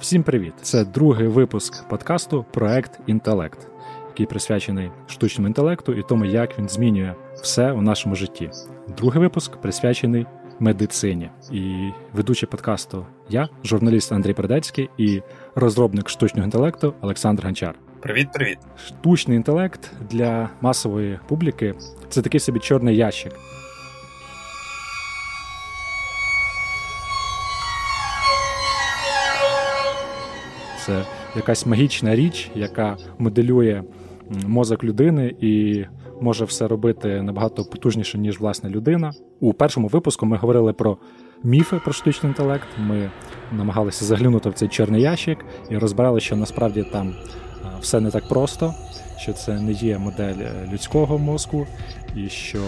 Всім привіт! Це другий випуск подкасту Проект Інтелект, який присвячений штучному інтелекту і тому, як він змінює все у нашому житті. Другий випуск присвячений медицині. І ведучий подкасту я, журналіст Андрій Передецький і розробник штучного інтелекту Олександр Гончар. Привіт, привіт. Штучний інтелект для масової публіки це такий собі чорний ящик. Це якась магічна річ, яка моделює мозок людини і може все робити набагато потужніше, ніж власна людина. У першому випуску ми говорили про міфи про штучний інтелект. Ми намагалися заглянути в цей чорний ящик і розбирали, що насправді там все не так просто, що це не є модель е, людського мозку, і що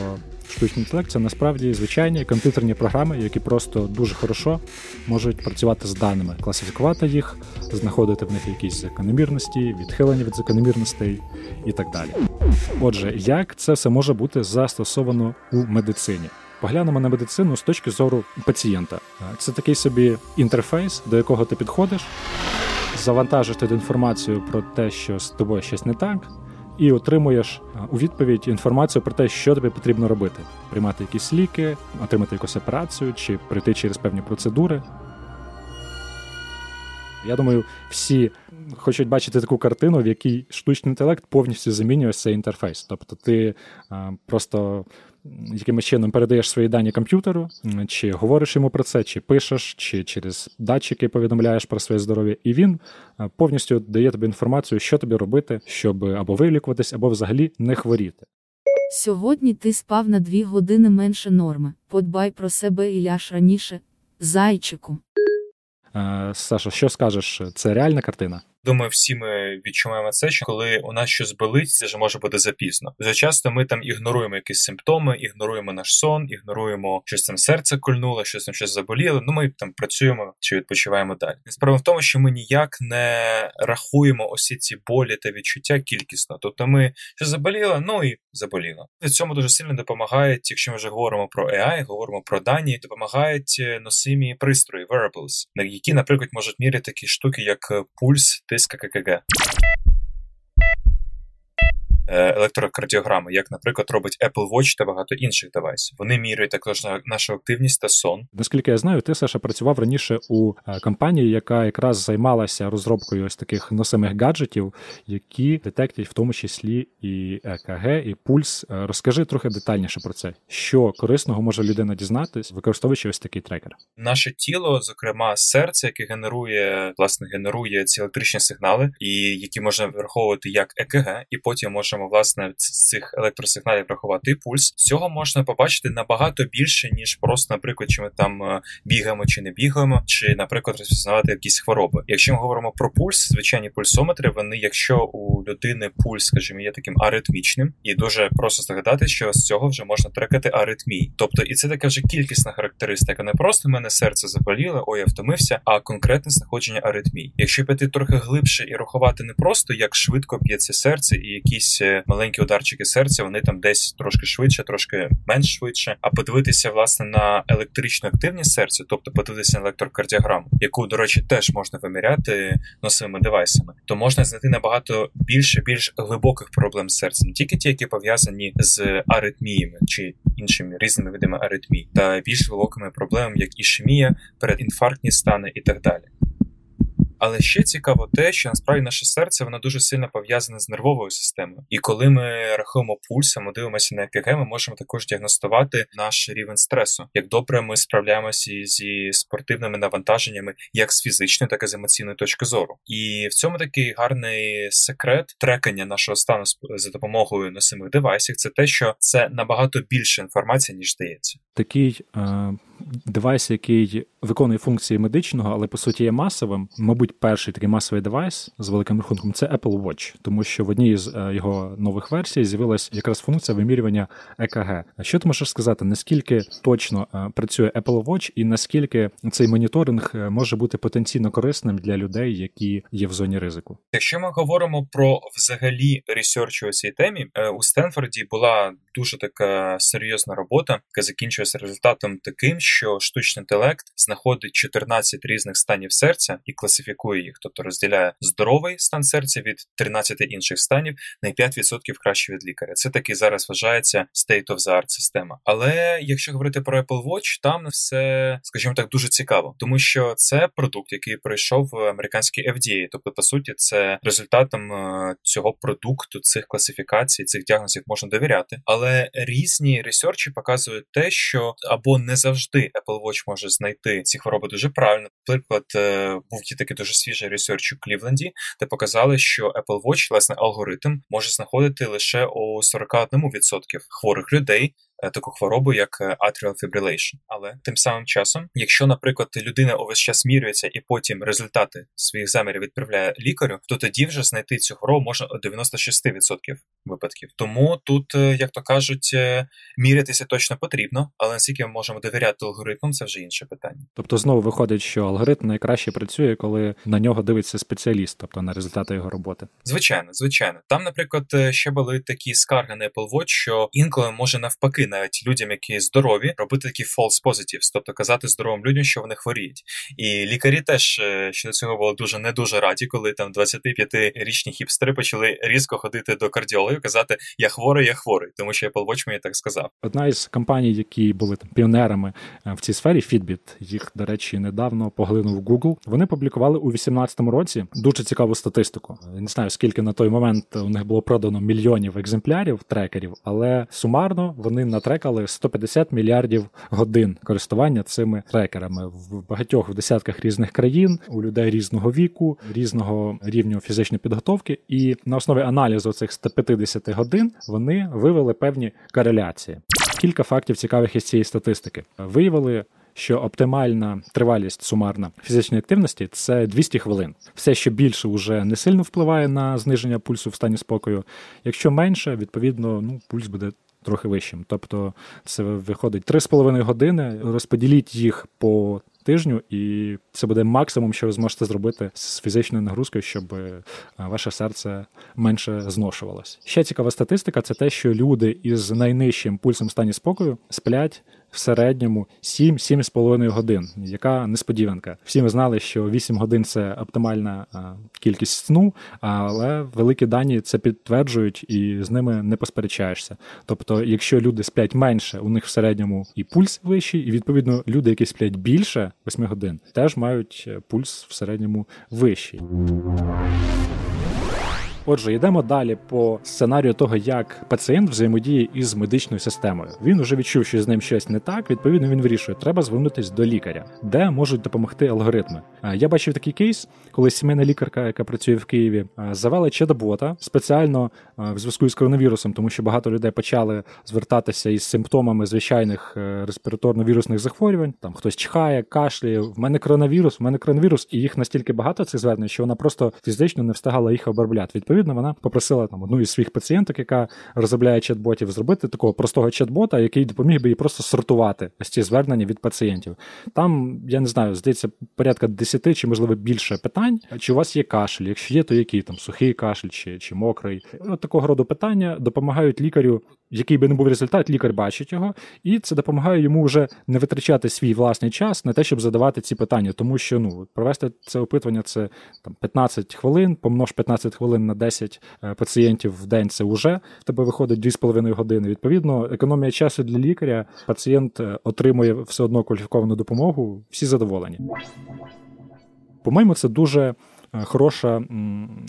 штучний інтелект це насправді звичайні комп'ютерні програми, які просто дуже хорошо можуть працювати з даними, класифікувати їх, знаходити в них якісь закономірності, відхилення від закономірностей і так далі. Отже, як це все може бути застосовано у медицині? Поглянемо на медицину з точки зору пацієнта. Це такий собі інтерфейс, до якого ти підходиш, завантажиш туди інформацію про те, що з тобою щось не так, і отримуєш у відповідь інформацію про те, що тобі потрібно робити: приймати якісь ліки, отримати якусь операцію чи пройти через певні процедури. Я думаю, всі хочуть бачити таку картину, в якій штучний інтелект повністю замінює цей інтерфейс. Тобто ти а, просто якимось чином передаєш свої дані комп'ютеру, чи говориш йому про це, чи пишеш, чи через датчики повідомляєш про своє здоров'я, і він повністю дає тобі інформацію, що тобі робити, щоб або вилікуватись, або взагалі не хворіти. Сьогодні ти спав на дві години менше норми. Подбай про себе і ляж раніше, зайчику. Саша, що скажеш? Це реальна картина? Думаю, всі ми відчуваємо це, що коли у нас щось болить, це вже може бути запізно. Дуже часто ми там ігноруємо якісь симптоми, ігноруємо наш сон, ігноруємо щось там серце кольнуло, щось там щось заболіло. Ну ми там працюємо чи відпочиваємо далі. Справа в тому, що ми ніяк не рахуємо усі ці болі та відчуття кількісно. Тобто, ми що заболіло, ну і заболіло. В цьому дуже сильно допомагають, якщо ми вже говоримо про AI, говоримо про дані, допомагають е, носимі пристрої, wearables, які, наприклад, можуть міряти такі штуки, як е, пульс тиск ККГ. Е, електрокардіограми, як, наприклад, робить Apple Watch та багато інших девайсів. Вони міряють також нашу активність та сон. Наскільки я знаю, ти Саша працював раніше у е, компанії, яка якраз займалася розробкою ось таких носимих гаджетів, які детектять в тому числі і ЕКГ, і пульс. Е, розкажи трохи детальніше про це, що корисного може людина дізнатись, використовуючи ось такий трекер. Наше тіло, зокрема, серце, яке генерує власне генерує ці електричні сигнали, і які можна враховувати як ЕКГ, і потім можемо можемо власне цих електросигналів рахувати пульс. Цього можна побачити набагато більше, ніж просто, наприклад, чи ми там е, бігаємо чи не бігаємо, чи, наприклад, розпізнавати якісь хвороби. Якщо ми говоримо про пульс, звичайні пульсометри, вони, якщо у людини пульс, скажімо, є таким аритмічним, і дуже просто здогадати, що з цього вже можна трекати аритмії. Тобто, і це така вже кількісна характеристика. Не просто мене серце заболіло, ой, я втомився, а конкретне знаходження аритмій. Якщо піти трохи глибше і рахувати не просто як швидко б'ється серце і якісь маленькі ударчики серця, вони там десь трошки швидше, трошки менш швидше. А подивитися власне на електричну активність серця, тобто подивитися на електрокардіограму, яку, до речі, теж можна виміряти носовими девайсами, то можна знайти набагато більше, більш глибоких проблем з серцем, тільки ті, які пов'язані з аритміями чи іншими різними видами аритмій, та більш глибокими проблемами, як ішемія, передінфарктні стани і так далі. Але ще цікаво те, що насправді наше серце воно дуже сильно пов'язане з нервовою системою. І коли ми рахуємо пульс, ми дивимося на ЕКГ, ми можемо також діагностувати наш рівень стресу. Як добре ми справляємося зі спортивними навантаженнями, як з фізичної, так і з емоційної точки зору. І в цьому такий гарний секрет трекання нашого стану за допомогою носимих девайсів. Це те, що це набагато більше інформації ніж здається. Такий е, девайс, який виконує функції медичного, але по суті є масовим. Мабуть, перший такий масовий девайс з великим рахунком це Apple Watch, тому що в одній з е, його нових версій з'явилась якраз функція вимірювання ЕКГ. Що ти можеш сказати, наскільки точно е, працює Apple Watch і наскільки цей моніторинг е, може бути потенційно корисним для людей, які є в зоні ризику? Якщо ми говоримо про взагалі research у цій темі, у Стенфорді була дуже така серйозна робота, яка закінчується результатом таким, що штучний інтелект знаходить 14 різних станів серця і класифікує їх, тобто розділяє здоровий стан серця від 13 інших станів на 5% краще від лікаря. Це таки зараз вважається state of the art система. Але якщо говорити про Apple Watch, там все, скажімо так, дуже цікаво, тому що це продукт, який пройшов в американський FDA, тобто по суті, це результатом е, цього продукту, цих класифікацій, цих діагнозів можна довіряти. Але різні research і показують те, що або не завжди Apple Watch може знайти ці хвороби дуже правильно. Наприклад, е, був є такий дуже свіжий research у Клівленді, де показали, що Apple Watch, власне, алгоритм може знаходити лише у 41% хворих людей таку хворобу, як е, atrial fibrillation. Але тим самим часом, якщо, наприклад, людина увесь час мірюється і потім результати своїх замірів відправляє лікарю, то тоді вже знайти цю хворобу можна у 96% випадків. Тому тут, е, як то кажуть, мірятися точно потрібно, але наскільки ми можемо довіряти алгоритмам, це вже інше питання. Тобто, знову виходить, що алгоритм найкраще працює, коли на нього дивиться спеціаліст, тобто на результати його роботи. Звичайно, звичайно. Там, наприклад, ще були такі скарги на Apple Watch, що інколи може навпаки навіть людям, які здорові, робити такі false positives, тобто казати здоровим людям, що вони хворіють. І лікарі теж е, щодо цього були дуже не дуже раді, коли там 25-річні хіпстери почали різко ходити до кардіологів, казати Я хворий, я хворий, тому що Apple Watch мені так сказав. Одна із компаній, які були там піонерами е, в цій сфері, Fitbit, їх, до речі, недавно поглинув Google. Вони публікували у 2018 році дуже цікаву статистику. Не знаю, скільки на той момент у них було продано мільйонів екземплярів трекерів, але сумарно вони на натрекали 150 мільярдів годин користування цими трекерами в багатьох в десятках різних країн, у людей різного віку, різного рівня фізичної підготовки. І на основі аналізу цих 150 годин вони вивели певні кореляції. Кілька фактів цікавих із цієї статистики виявили. Що оптимальна тривалість сумарна фізичної активності це 200 хвилин. Все, що більше, вже не сильно впливає на зниження пульсу в стані спокою. Якщо менше, відповідно, ну пульс буде трохи вищим. Тобто це виходить 3,5 години. Розподіліть їх по тижню, і це буде максимум, що ви зможете зробити з фізичною нагрузкою, щоб е, ваше серце менше зношувалось. Ще цікава статистика це те, що люди із найнижчим пульсом стані спокою сплять в середньому 7-7,5 годин. Яка несподіванка? Всі ми знали, що 8 годин це оптимальна кількість сну, але великі дані це підтверджують і з ними не посперечаєшся. Тобто, якщо люди сплять менше, у них в середньому і пульс вищий, і відповідно люди, які сплять більше 8 годин, теж мають е, пульс в середньому вищий. Отже, йдемо далі по сценарію того, як пацієнт взаємодіє із медичною системою. Він уже відчув, що з ним щось не так. Відповідно, він вирішує, треба звернутися до лікаря, де можуть допомогти алгоритми. Я бачив такий кейс, коли сімейна лікарка, яка працює в Києві, завела чат-бота спеціально в зв'язку з коронавірусом, тому що багато людей почали звертатися із симптомами звичайних е, респіраторно-вірусних захворювань. Там хтось чхає, кашляє. В мене коронавірус, в мене коронавірус, і їх настільки багато цих звернень, що вона просто фізично не встигала їх обробляти відповідно, вона попросила там одну із своїх пацієнток, яка розробляє чат-ботів, зробити такого простого чат-бота, який допоміг би їй просто сортувати ось ці звернення від пацієнтів. Там я не знаю, здається, порядка 10 чи можливо більше питань. Чи у вас є кашель? Якщо є, то який там сухий кашель чи чи мокрий? От такого роду питання допомагають лікарю, який би не був результат, лікар бачить його, і це допомагає йому вже не витрачати свій власний час на те, щоб задавати ці питання, тому що ну провести це опитування це там 15 хвилин, помнож 15 хвилин на 10 е, пацієнтів в день. Це вже в тебе виходить 2,5 години. Відповідно, економія часу для лікаря. Пацієнт е, отримує все одно кваліфіковану допомогу. Всі задоволені. По-моєму, це дуже хороша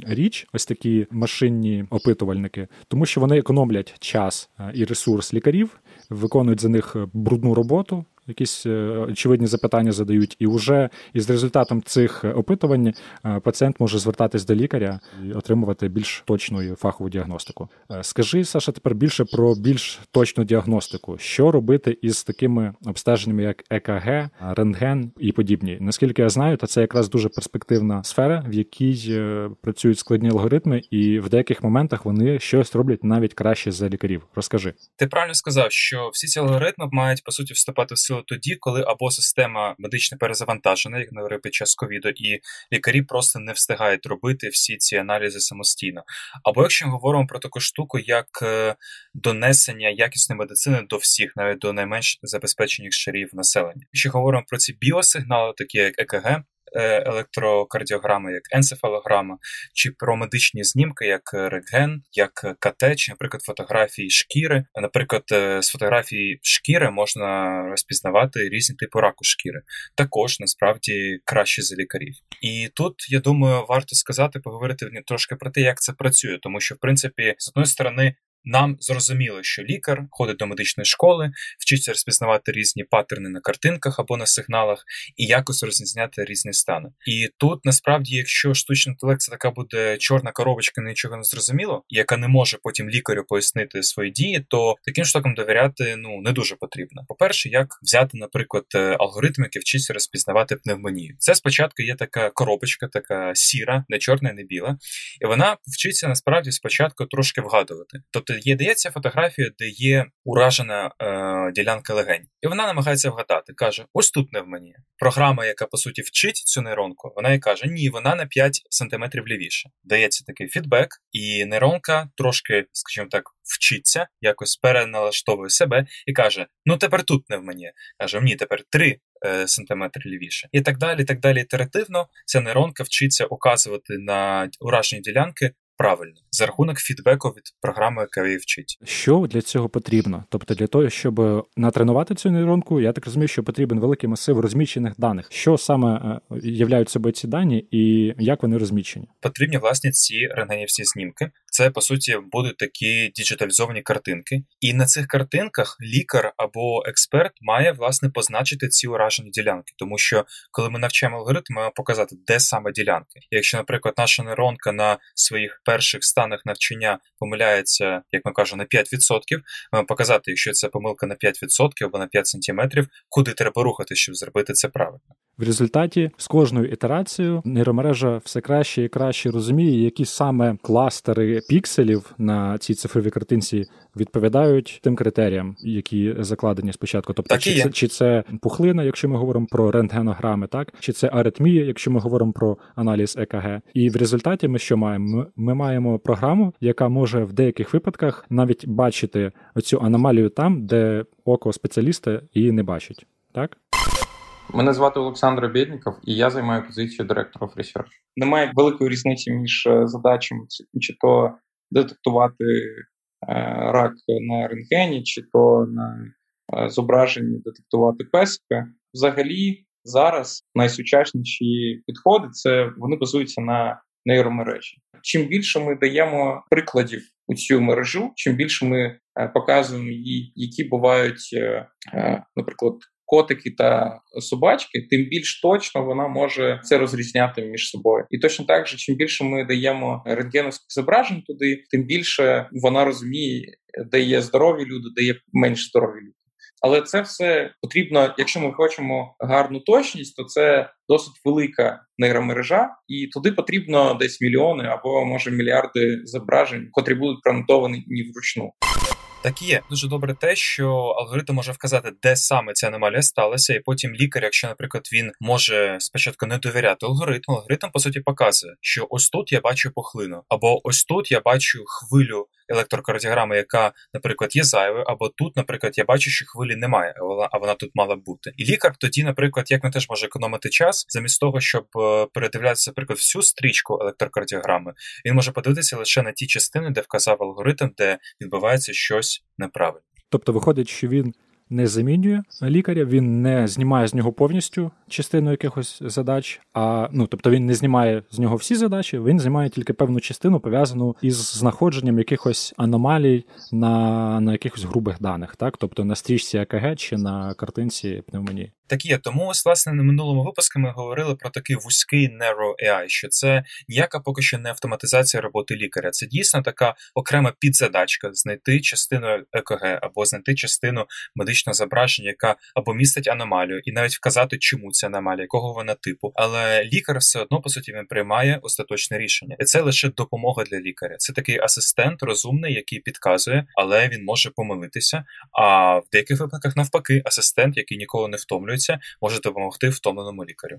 річ, ось такі машинні опитувальники, тому що вони економлять час е, і ресурс лікарів, виконують за них е, брудну роботу якісь е, очевидні запитання задають, і вже із результатом цих опитувань е, пацієнт може звертатись до лікаря і отримувати більш точну фахову діагностику. Е, скажи, Саша, тепер більше про більш точну діагностику, що робити із такими обстеженнями, як ЕКГ, рентген і подібні. Наскільки я знаю, то це якраз дуже перспективна сфера, в якій працюють складні алгоритми, і в деяких моментах вони щось роблять навіть краще за лікарів. Розкажи, ти правильно сказав, що всі ці алгоритми мають по суті вступати в силу що тоді, коли або система медична перезавантажена, як говорив під час ковіду, і лікарі просто не встигають робити всі ці аналізи самостійно. Або якщо ми говоримо про таку штуку, як е, донесення якісної медицини до всіх, навіть до найменш забезпечених шарів населення. Якщо говоримо про ці біосигнали, такі як ЕКГ, Е, електрокардіограма, як енцефалограма, чи про медичні знімки, як рентген, як КТ, чи, наприклад, фотографії шкіри. Наприклад, е, з фотографії шкіри можна розпізнавати різні типи раку шкіри. Також насправді краще за лікарів. І тут я думаю, варто сказати, поговорити трошки про те, як це працює, тому що в принципі з одної сторони нам зрозуміло, що лікар ходить до медичної школи, вчиться розпізнавати різні паттерни на картинках або на сигналах і якось розрізняти різні стани. І тут насправді, якщо штучний інтелект це така буде чорна коробочка, нічого не зрозуміло, яка не може потім лікарю пояснити свої дії, то таким штукам довіряти ну не дуже потрібно. По перше, як взяти, наприклад, е, алгоритм, який вчиться розпізнавати пневмонію. Це спочатку є така коробочка, така сіра, не чорна, не біла, і вона вчиться насправді спочатку трошки вгадувати, тобто дається фотографія, де є уражена е, ділянка легень, і вона намагається вгадати. каже: ось тут пневмонія. Програма, яка по суті вчить цю нейронку, вона і каже: Ні, вона на 5 сантиметрів лівіше. Дається такий фідбек, і нейронка трошки, скажімо так, вчиться, якось переналаштовує себе і каже: Ну тепер тут пневмонія. Каже: Ні, тепер 3 е, сантиметри лівіше. І так далі, так далі. Ітеративно ця нейронка вчиться указувати на уражені ділянки правильно за рахунок фідбеку від програми, яка її вчить. Що для цього потрібно? Тобто для того, щоб натренувати цю нейронку, я так розумію, що потрібен великий масив розміщених даних. Що саме е, являють собою ці дані, і як вони розміщені? Потрібні власне ці рентгенівські знімки. Це по суті будуть такі діджиталізовані картинки, і на цих картинках лікар або експерт має власне позначити ці уражені ділянки, тому що коли ми навчаємо алгоритм, маємо показати, де саме ділянки. Якщо, наприклад, наша нейронка на своїх перших станах навчання помиляється, як ми кажемо, на 5%, маємо показати, якщо це помилка на 5% або на 5 см, куди треба рухати, щоб зробити це правильно. В результаті з кожною ітерацією нейромережа все краще і краще розуміє, які саме кластери пікселів на цій цифровій картинці відповідають тим критеріям, які закладені спочатку. Тобто, чи це, чи це пухлина, якщо ми говоримо про рентгенограми, так чи це аритмія, якщо ми говоримо про аналіз ЕКГ. І в результаті ми що маємо? Ми, ми маємо програму, яка може в деяких випадках навіть бачити оцю аномалію там, де око спеціаліста її не бачить. Так. Мене звати Олександр Бєдніков, і я займаю позицію директора Research. Немає великої різниці між е, задачами, чи то детектувати е, рак на рентгені, чи то на е, зображенні детектувати песика. Взагалі, зараз найсучасніші підходи це вони базуються на нейромережі. Чим більше ми даємо прикладів у цю мережу, чим більше ми показуємо їй, які бувають, наприклад, котики та собачки, тим більш точно вона може це розрізняти між собою. І точно так же, чим більше ми даємо рентгеновських зображень туди, тим більше вона розуміє, де є здорові люди, де є менш здорові люди. Але це все потрібно, якщо ми хочемо гарну точність, то це досить велика нейромережа, і туди потрібно десь мільйони або може мільярди зображень, котрі будуть пронотовані вручну. Так є дуже добре те, що алгоритм може вказати, де саме ця аномалія сталася, і потім лікар, якщо, наприклад, він може спочатку не довіряти алгоритму, алгоритм по суті показує, що ось тут я бачу похлину, або ось тут я бачу хвилю електрокардіограми, яка, наприклад, є зайвою, або тут, наприклад, я бачу, що хвилі немає, а вона тут мала бути. І лікар тоді, наприклад, як він теж може економити час, замість того, щоб е, передивлятися, наприклад, всю стрічку електрокардіограми, він може подивитися лише на ті частини, де вказав алгоритм, де відбувається щось неправильно. Тобто виходить, що він не замінює лікаря, він не знімає з нього повністю частину якихось задач, а ну тобто він не знімає з нього всі задачі, він знімає тільки певну частину пов'язану із знаходженням якихось аномалій на на якихось грубих даних, так тобто на стрічці АКГ чи на картинці пневмонії. Так є. Тому ось власне на минулому випуску ми говорили про такий вузький narrow AI, що це ніяка поки що не автоматизація роботи лікаря. Це дійсно така окрема підзадачка знайти частину ЕКГ або знайти частину медичного зображення, яка або містить аномалію, і навіть вказати, чому це аномалія, якого вона типу. Але лікар все одно по суті він приймає остаточне рішення, і це лише допомога для лікаря. Це такий асистент розумний, який підказує, але він може помилитися. А в деяких випадках навпаки, асистент, який ніколи не втомлюється, може допомогти втомленому лікарю.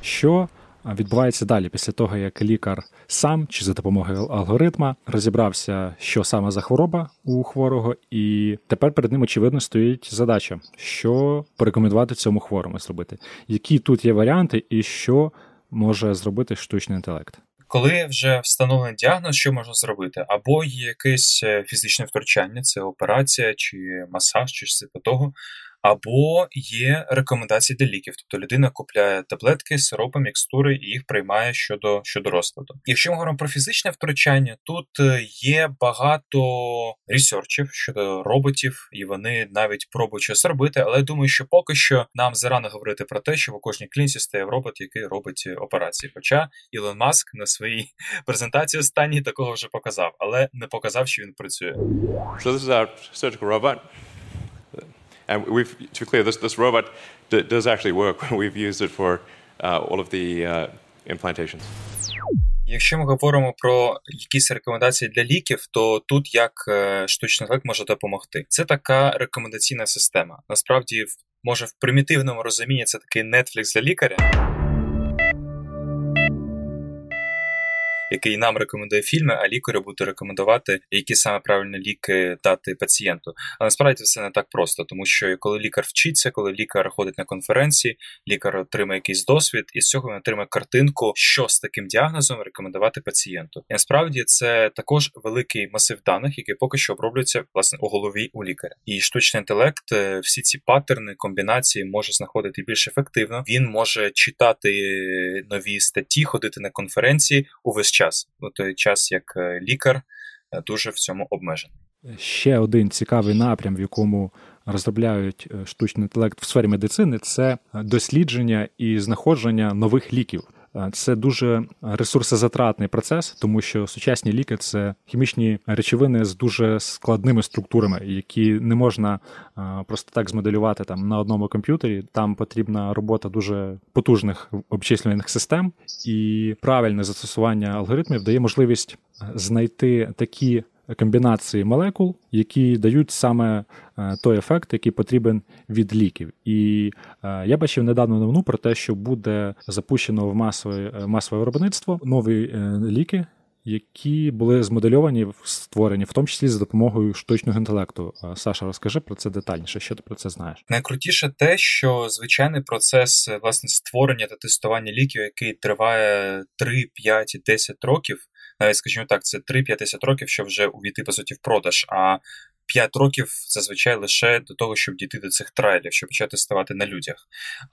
Що відбувається далі після того, як лікар сам чи за допомогою алгоритма розібрався, що саме за хвороба у хворого, і тепер перед ним очевидно стоїть задача, що порекомендувати цьому хворому зробити, які тут є варіанти, і що може зробити штучний інтелект. Коли вже встановлений діагноз, що можна зробити? Або є якесь е, фізичне втручання, це операція, чи масаж, чи все по того, або є рекомендації для ліків. Тобто людина купляє таблетки, сиропи, мікстури і їх приймає щодо щодо розкладу. Якщо ми говоримо про фізичне втручання, тут е, є багато ресерчів щодо роботів, і вони навіть пробують щось робити. Але я думаю, що поки що нам зарано говорити про те, що в кожній клініці стає робот, який робить операції. Хоча Ілон Маск на своїй презентації останній такого вже показав, але не показав, що він працює. So this is our surgical robot. And we've, to be clear, this, this robot d- does actually work. We've used it for uh, all of the uh, implantations. Якщо ми говоримо про якісь рекомендації для ліків, то тут як е, штучний інтелект може допомогти. Це така рекомендаційна система. Насправді, може в примітивному розумінні це такий Netflix для лікаря. Який нам рекомендує фільми, а лікарю буде рекомендувати, які саме правильні ліки дати пацієнту. Але насправді це не так просто, тому що коли лікар вчиться, коли лікар ходить на конференції, лікар отримає якийсь досвід, і з цього він отримає картинку, що з таким діагнозом рекомендувати пацієнту. І насправді це також великий масив даних, який поки що оброблюється власне у голові у лікаря. І штучний інтелект, е, всі ці паттерни, комбінації може знаходити більш ефективно. Він може читати нові статті, ходити на конференції увесь час, у той час як е, лікар е, дуже в цьому обмежений. Ще один цікавий напрям, в якому розробляють е, штучний інтелект в сфері медицини, це дослідження і знаходження нових ліків. Це дуже ресурсозатратний процес, тому що сучасні ліки це хімічні речовини з дуже складними структурами, які не можна просто так змоделювати там на одному комп'ютері. Там потрібна робота дуже потужних обчислювальних систем, і правильне застосування алгоритмів дає можливість знайти такі комбінації молекул, які дають саме е, той ефект, який потрібен від ліків. І е, я бачив недавно новину про те, що буде запущено в масове е, масове виробництво нові ліки. Які були змодельовані створені, в тому числі за допомогою штучного інтелекту. Саша, розкажи про це детальніше. Що ти про це знаєш? Найкрутіше те, що звичайний процес власне створення та тестування ліків, який триває 3, 5, 10 років, скажімо так, це 3-50 років, що вже увійти по суті в продаж. А 5 років зазвичай лише до того, щоб дійти до цих трайлів, щоб почати ставати на людях.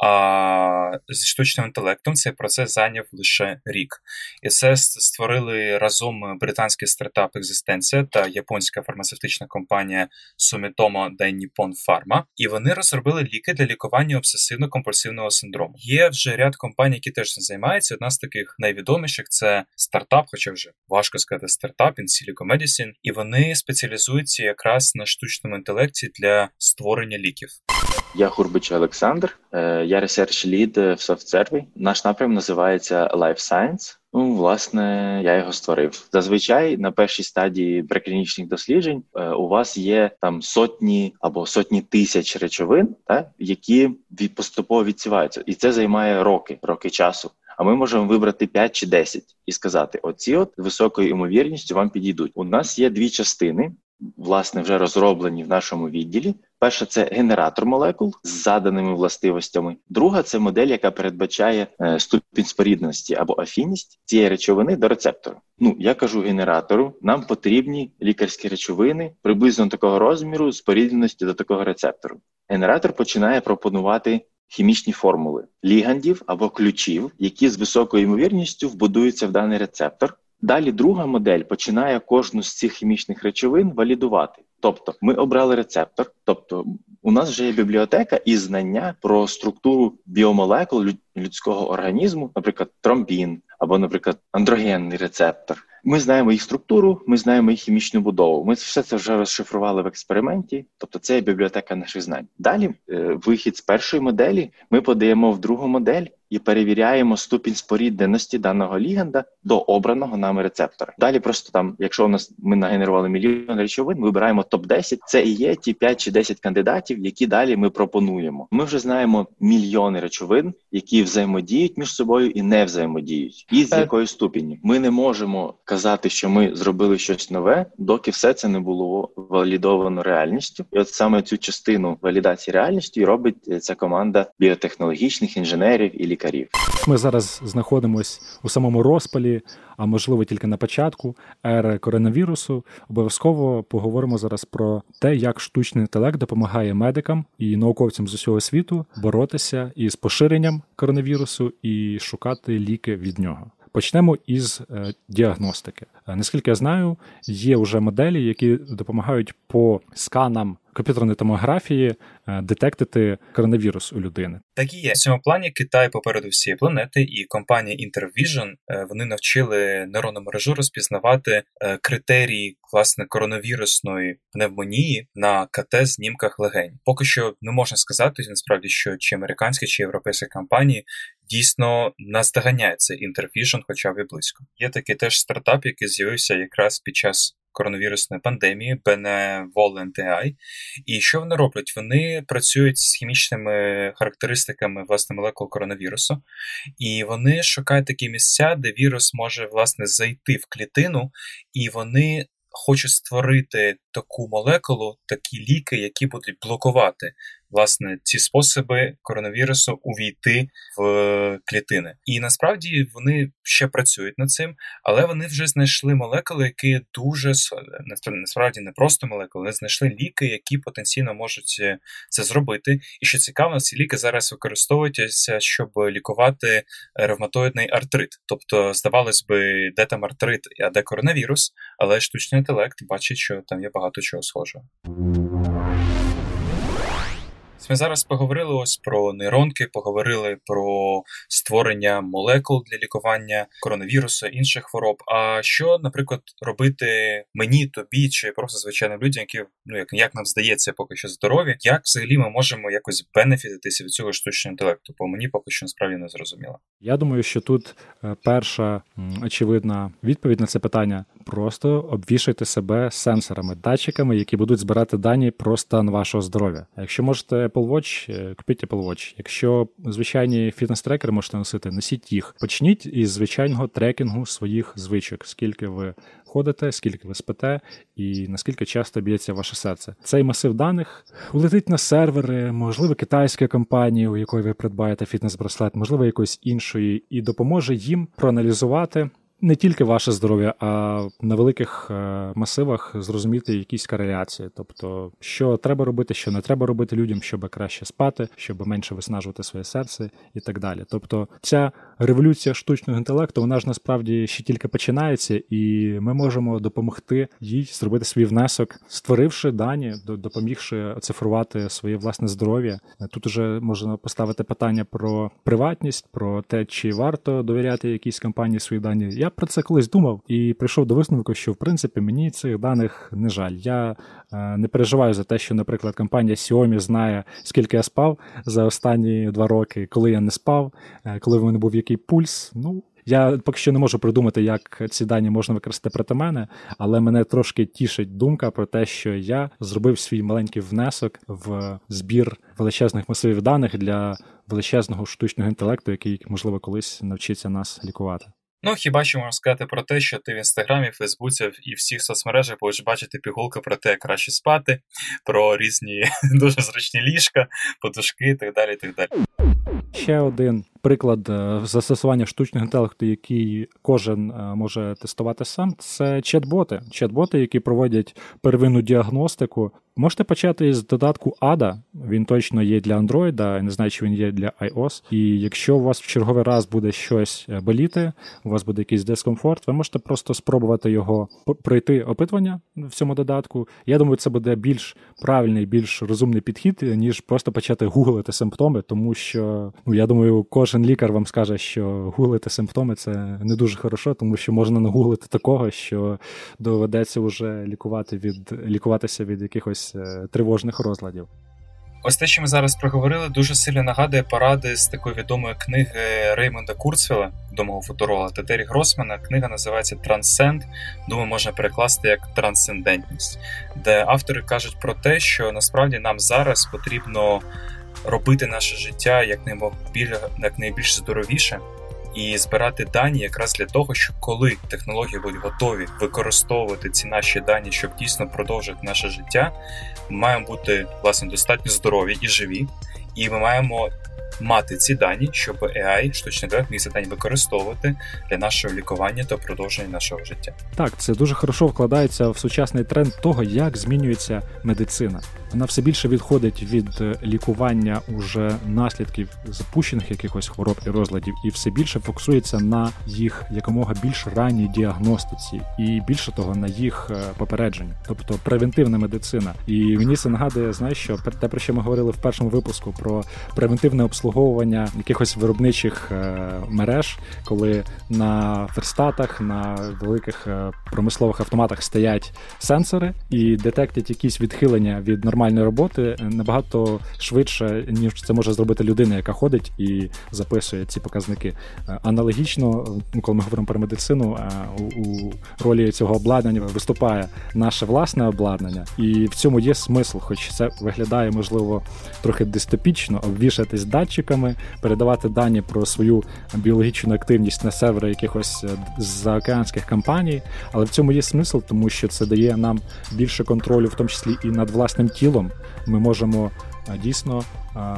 А зі штучним інтелектом цей процес зайняв лише рік. І це створили разом британський стартап Екзистенція та японська фармацевтична компанія Sumitomo Dainippon Pharma. І вони розробили ліки для лікування обсесивно-компульсивного синдрому. Є вже ряд компаній, які теж цим займаються. Одна з таких найвідоміших це стартап, хоча вже важко сказати стартап Insilico Medicine, і вони спеціалізуються якраз час на штучному інтелекті для створення ліків. Я Гурбич Олександр, е, я research lead в SoftServe. Наш напрям називається Life Science. Ну, власне, я його створив. Зазвичай на першій стадії преклінічних досліджень е, у вас є там сотні або сотні тисяч речовин, та які поступово відсіваються, і це займає роки, роки часу. А ми можемо вибрати 5 чи 10 і сказати: оці от високою ймовірністю вам підійдуть. У нас є дві частини власне вже розроблені в нашому відділі. Перша це генератор молекул з заданими властивостями. Друга це модель, яка передбачає е, ступінь спорідності або афінність цієї речовини до рецептору. Ну я кажу генератору, нам потрібні лікарські речовини приблизно такого розміру спорідненості до такого рецептору. Генератор починає пропонувати. Хімічні формули лігандів або ключів, які з високою ймовірністю вбудуються в даний рецептор, Далі друга модель починає кожну з цих хімічних речовин валідувати. Тобто, ми обрали рецептор, тобто у нас вже є бібліотека і знання про структуру біомолекул людського організму, наприклад, тромбін або, наприклад, андрогенний рецептор. Ми знаємо їх структуру, ми знаємо їх хімічну будову. Ми все це вже розшифрували в експерименті, тобто це є бібліотека наших знань. Далі е, вихід з першої моделі ми подаємо в другу модель і перевіряємо ступінь спорідненості даного ліганда до обраного нами рецептора. Далі просто там, якщо у нас ми нагенерували мільйон речовин, ми вибираємо топ 10 Це і є ті 5 чи 10 кандидатів, які далі ми пропонуємо. Ми вже знаємо мільйони речовин, які взаємодіють між собою і не взаємодіють, і з якою ступінню ми не можемо казати, що ми зробили щось нове, доки все це не було валідовано реальністю. І от саме цю частину валідації реальністю робить ця команда біотехнологічних інженерів і лікарів. Ми зараз знаходимося у самому розпалі, а можливо тільки на початку ери коронавірусу. Обов'язково поговоримо зараз про те, як штучний інтелект допомагає медикам і науковцям з усього світу боротися із поширенням коронавірусу і шукати ліки від нього. Почнемо із е, діагностики. Е, наскільки я знаю, є вже моделі, які допомагають по сканам комп'ютерної томографії е, детектити коронавірус у людини. Так і є в цьому плані Китай попереду всієї планети, і компанія Intervision вони навчили нейронну мережу розпізнавати критерії власне коронавірусної пневмонії на КТ знімках легень. Поки що не можна сказати насправді, що чи американські чи європейські компанії дійсно наздоганяє цей Intervision, хоча б і близько. Є такий теж стартап, який з'явився якраз під час коронавірусної пандемії, Benevolent AI. І що вони роблять? Вони працюють з хімічними характеристиками власне молекул коронавірусу, і вони шукають такі місця, де вірус може власне зайти в клітину, і вони хочуть створити таку молекулу, такі ліки, які будуть блокувати власне ці способи коронавірусу увійти в клітини. І насправді вони ще працюють над цим, але вони вже знайшли молекули, які дуже насправді не просто молекули, вони знайшли ліки, які потенційно можуть е, це зробити. І що цікаво, ці ліки зараз використовуються, щоб лікувати ревматоїдний артрит. Тобто, здавалось би, де там артрит, а де коронавірус, але штучний інтелект бачить, що там є багато чого схожого. Ми зараз поговорили ось про нейронки, поговорили про створення молекул для лікування коронавірусу, інших хвороб. А що, наприклад, робити мені, тобі чи просто звичайним людям, які ну як як нам здається, поки що здорові, як взагалі ми можемо якось бенефітитися від цього штучного інтелекту? Бо мені поки що насправді не зрозуміло. Я думаю, що тут е, перша очевидна відповідь на це питання: просто обвішайте себе сенсорами, датчиками, які будуть збирати дані про стан вашого здоров'я. Якщо можете Apple Watch, е, купіть Apple Watch. Якщо звичайні фітнес-трекери можете носити, носіть їх. Почніть із звичайного трекінгу своїх звичок, скільки ви ходите, скільки ви спите, і наскільки часто б'ється ваше серце. Цей масив даних улетить на сервери, можливо, китайської компанії, у якої ви придбаєте фітнес-браслет, можливо, якоїсь іншої, і допоможе їм проаналізувати не тільки ваше здоров'я, а на великих е, масивах зрозуміти якісь кореляції. Тобто, що треба робити, що не треба робити людям, щоб краще спати, щоб менше виснажувати своє серце і так далі. Тобто, ця революція штучного інтелекту, вона ж насправді ще тільки починається, і ми можемо допомогти їй зробити свій внесок, створивши дані, допомігши оцифрувати своє власне здоров'я. Тут уже можна поставити питання про приватність, про те, чи варто довіряти якійсь компанії свої дані. Я про це колись думав і прийшов до висновку, що в принципі мені цих даних не жаль. Я е, не переживаю за те, що, наприклад, компанія Xiaomi знає, скільки я спав за останні два роки, коли я не спав, е, коли в мене був який пульс. Ну. Я поки що не можу придумати, як ці дані можна використати проти мене, але мене трошки тішить думка про те, що я зробив свій маленький внесок в збір величезних масивів даних для величезного штучного інтелекту, який можливо колись навчиться нас лікувати. Ну, хіба що можна сказати про те, що ти в інстаграмі, Фейсбуці і всіх соцмережах будеш бачити пігулки про те, як краще спати, про різні дуже зручні ліжка, подушки і так далі. і так далі. Ще один приклад е, застосування штучного інтелекту, який кожен е, може тестувати сам, це чат-боти. Чат-боти, які проводять первинну діагностику. Можете почати з додатку ADA, він точно є для Android, я не знаю, чи він є для iOS. І якщо у вас в черговий раз буде щось е, боліти, у вас буде якийсь дискомфорт, ви можете просто спробувати його пройти опитування в цьому додатку. Я думаю, це буде більш правильний, більш розумний підхід, ніж просто почати гуглити симптоми, тому що ну я думаю, кожен лікар вам скаже, що гуглити симптоми це не дуже хорошо, тому що можна нагуглити такого, що доведеться вже лікувати від лікуватися від якихось е, тривожних розладів. Ось те, що ми зараз проговорили, дуже сильно нагадує поради з такої відомої книги Реймонда Курцвіла, відомого футуролога та Террі Гросмана. Книга називається Трансценд. Думаю, можна перекласти як трансцендентність, де автори кажуть про те, що насправді нам зараз потрібно робити наше життя як найбільш здоровіше і збирати дані якраз для того, щоб коли технології будуть готові використовувати ці наші дані, щоб дійсно продовжити наше життя, ми маємо бути власне достатньо здорові і живі, і ми маємо мати ці дані, щоб AI, штучний інтелект, міг ці дані використовувати для нашого лікування та продовження нашого життя. Так, це дуже хорошо вкладається в сучасний тренд того, як змінюється медицина. Вона все більше відходить від е, лікування уже наслідків запущених якихось хвороб і розладів, і все більше фокусується на їх якомога більш ранній діагностиці, і більше того на їх е, попередженні, тобто превентивна медицина. І мені це нагадує, знаєш, що те, про що ми говорили в першому випуску про превентивне обслуговування якихось виробничих е, мереж, коли на ферстатах, на великих е, промислових автоматах стоять сенсори і детектять якісь відхилення від нормальної роботи набагато швидше, ніж це може зробити людина, яка ходить і записує ці показники. Е, аналогічно, ну, коли ми говоримо про медицину, у ролі цього обладнання виступає наше власне обладнання, і в цьому є смисл, хоч це виглядає можливо трохи дистопічно, обвішатись датчиками, передавати дані про свою біологічну активність на сервери якихось е, заокеанських компаній. Але в цьому є смисл, тому що це дає нам більше контролю, в тому числі і над власним тілом. Ми можемо е, дійсно. Е,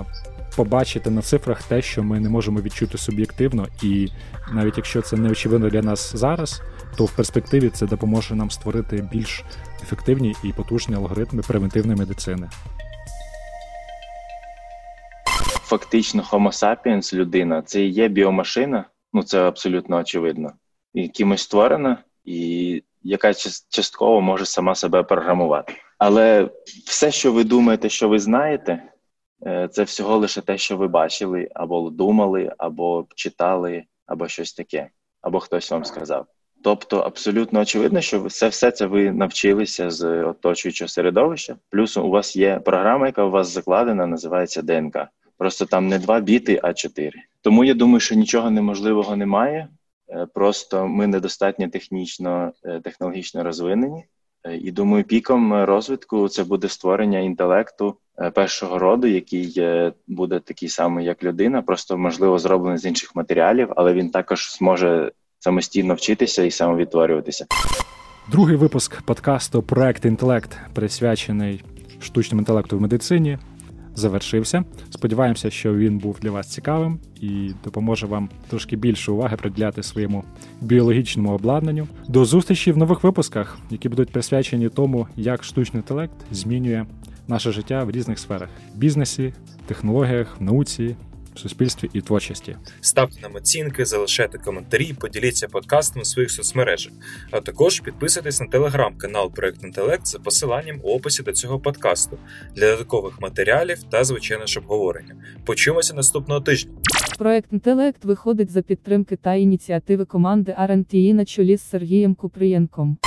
побачити на цифрах те, що ми не можемо відчути суб'єктивно, і навіть якщо це не очевидно для нас зараз, то в перспективі це допоможе нам створити більш ефективні і потужні алгоритми превентивної медицини фактично Homo sapiens, людина, це і є біомашина, ну це абсолютно очевидно, і кимось створена, і яка частково може сама себе програмувати. Але все, що ви думаєте, що ви знаєте, е, це всього лише те, що ви бачили, або думали, або читали, або щось таке, або хтось вам сказав. Тобто абсолютно очевидно, що все все це ви навчилися з оточуючого середовища. Плюс у вас є програма, яка у вас закладена, називається ДНК. Просто там не два біти, а чотири. Тому я думаю, що нічого неможливого немає. Е, просто ми недостатньо технічно, е, технологічно розвинені. Е, і думаю, піком розвитку це буде створення інтелекту першого роду, який буде такий самий, як людина, просто можливо зроблений з інших матеріалів, але він також зможе самостійно вчитися і самовідтворюватися. Другий випуск подкасту Проект інтелект присвячений штучному інтелекту в медицині завершився. Сподіваємося, що він був для вас цікавим і допоможе вам трошки більше уваги приділяти своєму біологічному обладнанню. До зустрічі в нових випусках, які будуть присвячені тому, як штучний інтелект змінює наше життя в різних сферах: бізнесі, технологіях, науці в суспільстві і творчості. Ставте нам оцінки, залишайте коментарі, поділіться подкастом у своїх соцмережах. А також підписуйтесь на телеграм-канал Проект Інтелект за посиланням у описі до цього подкасту для додаткових матеріалів та звичайно ж обговорення. Почуємося наступного тижня. Проект інтелект виходить за підтримки та ініціативи команди RNTI на чолі з Сергієм Купрієнком.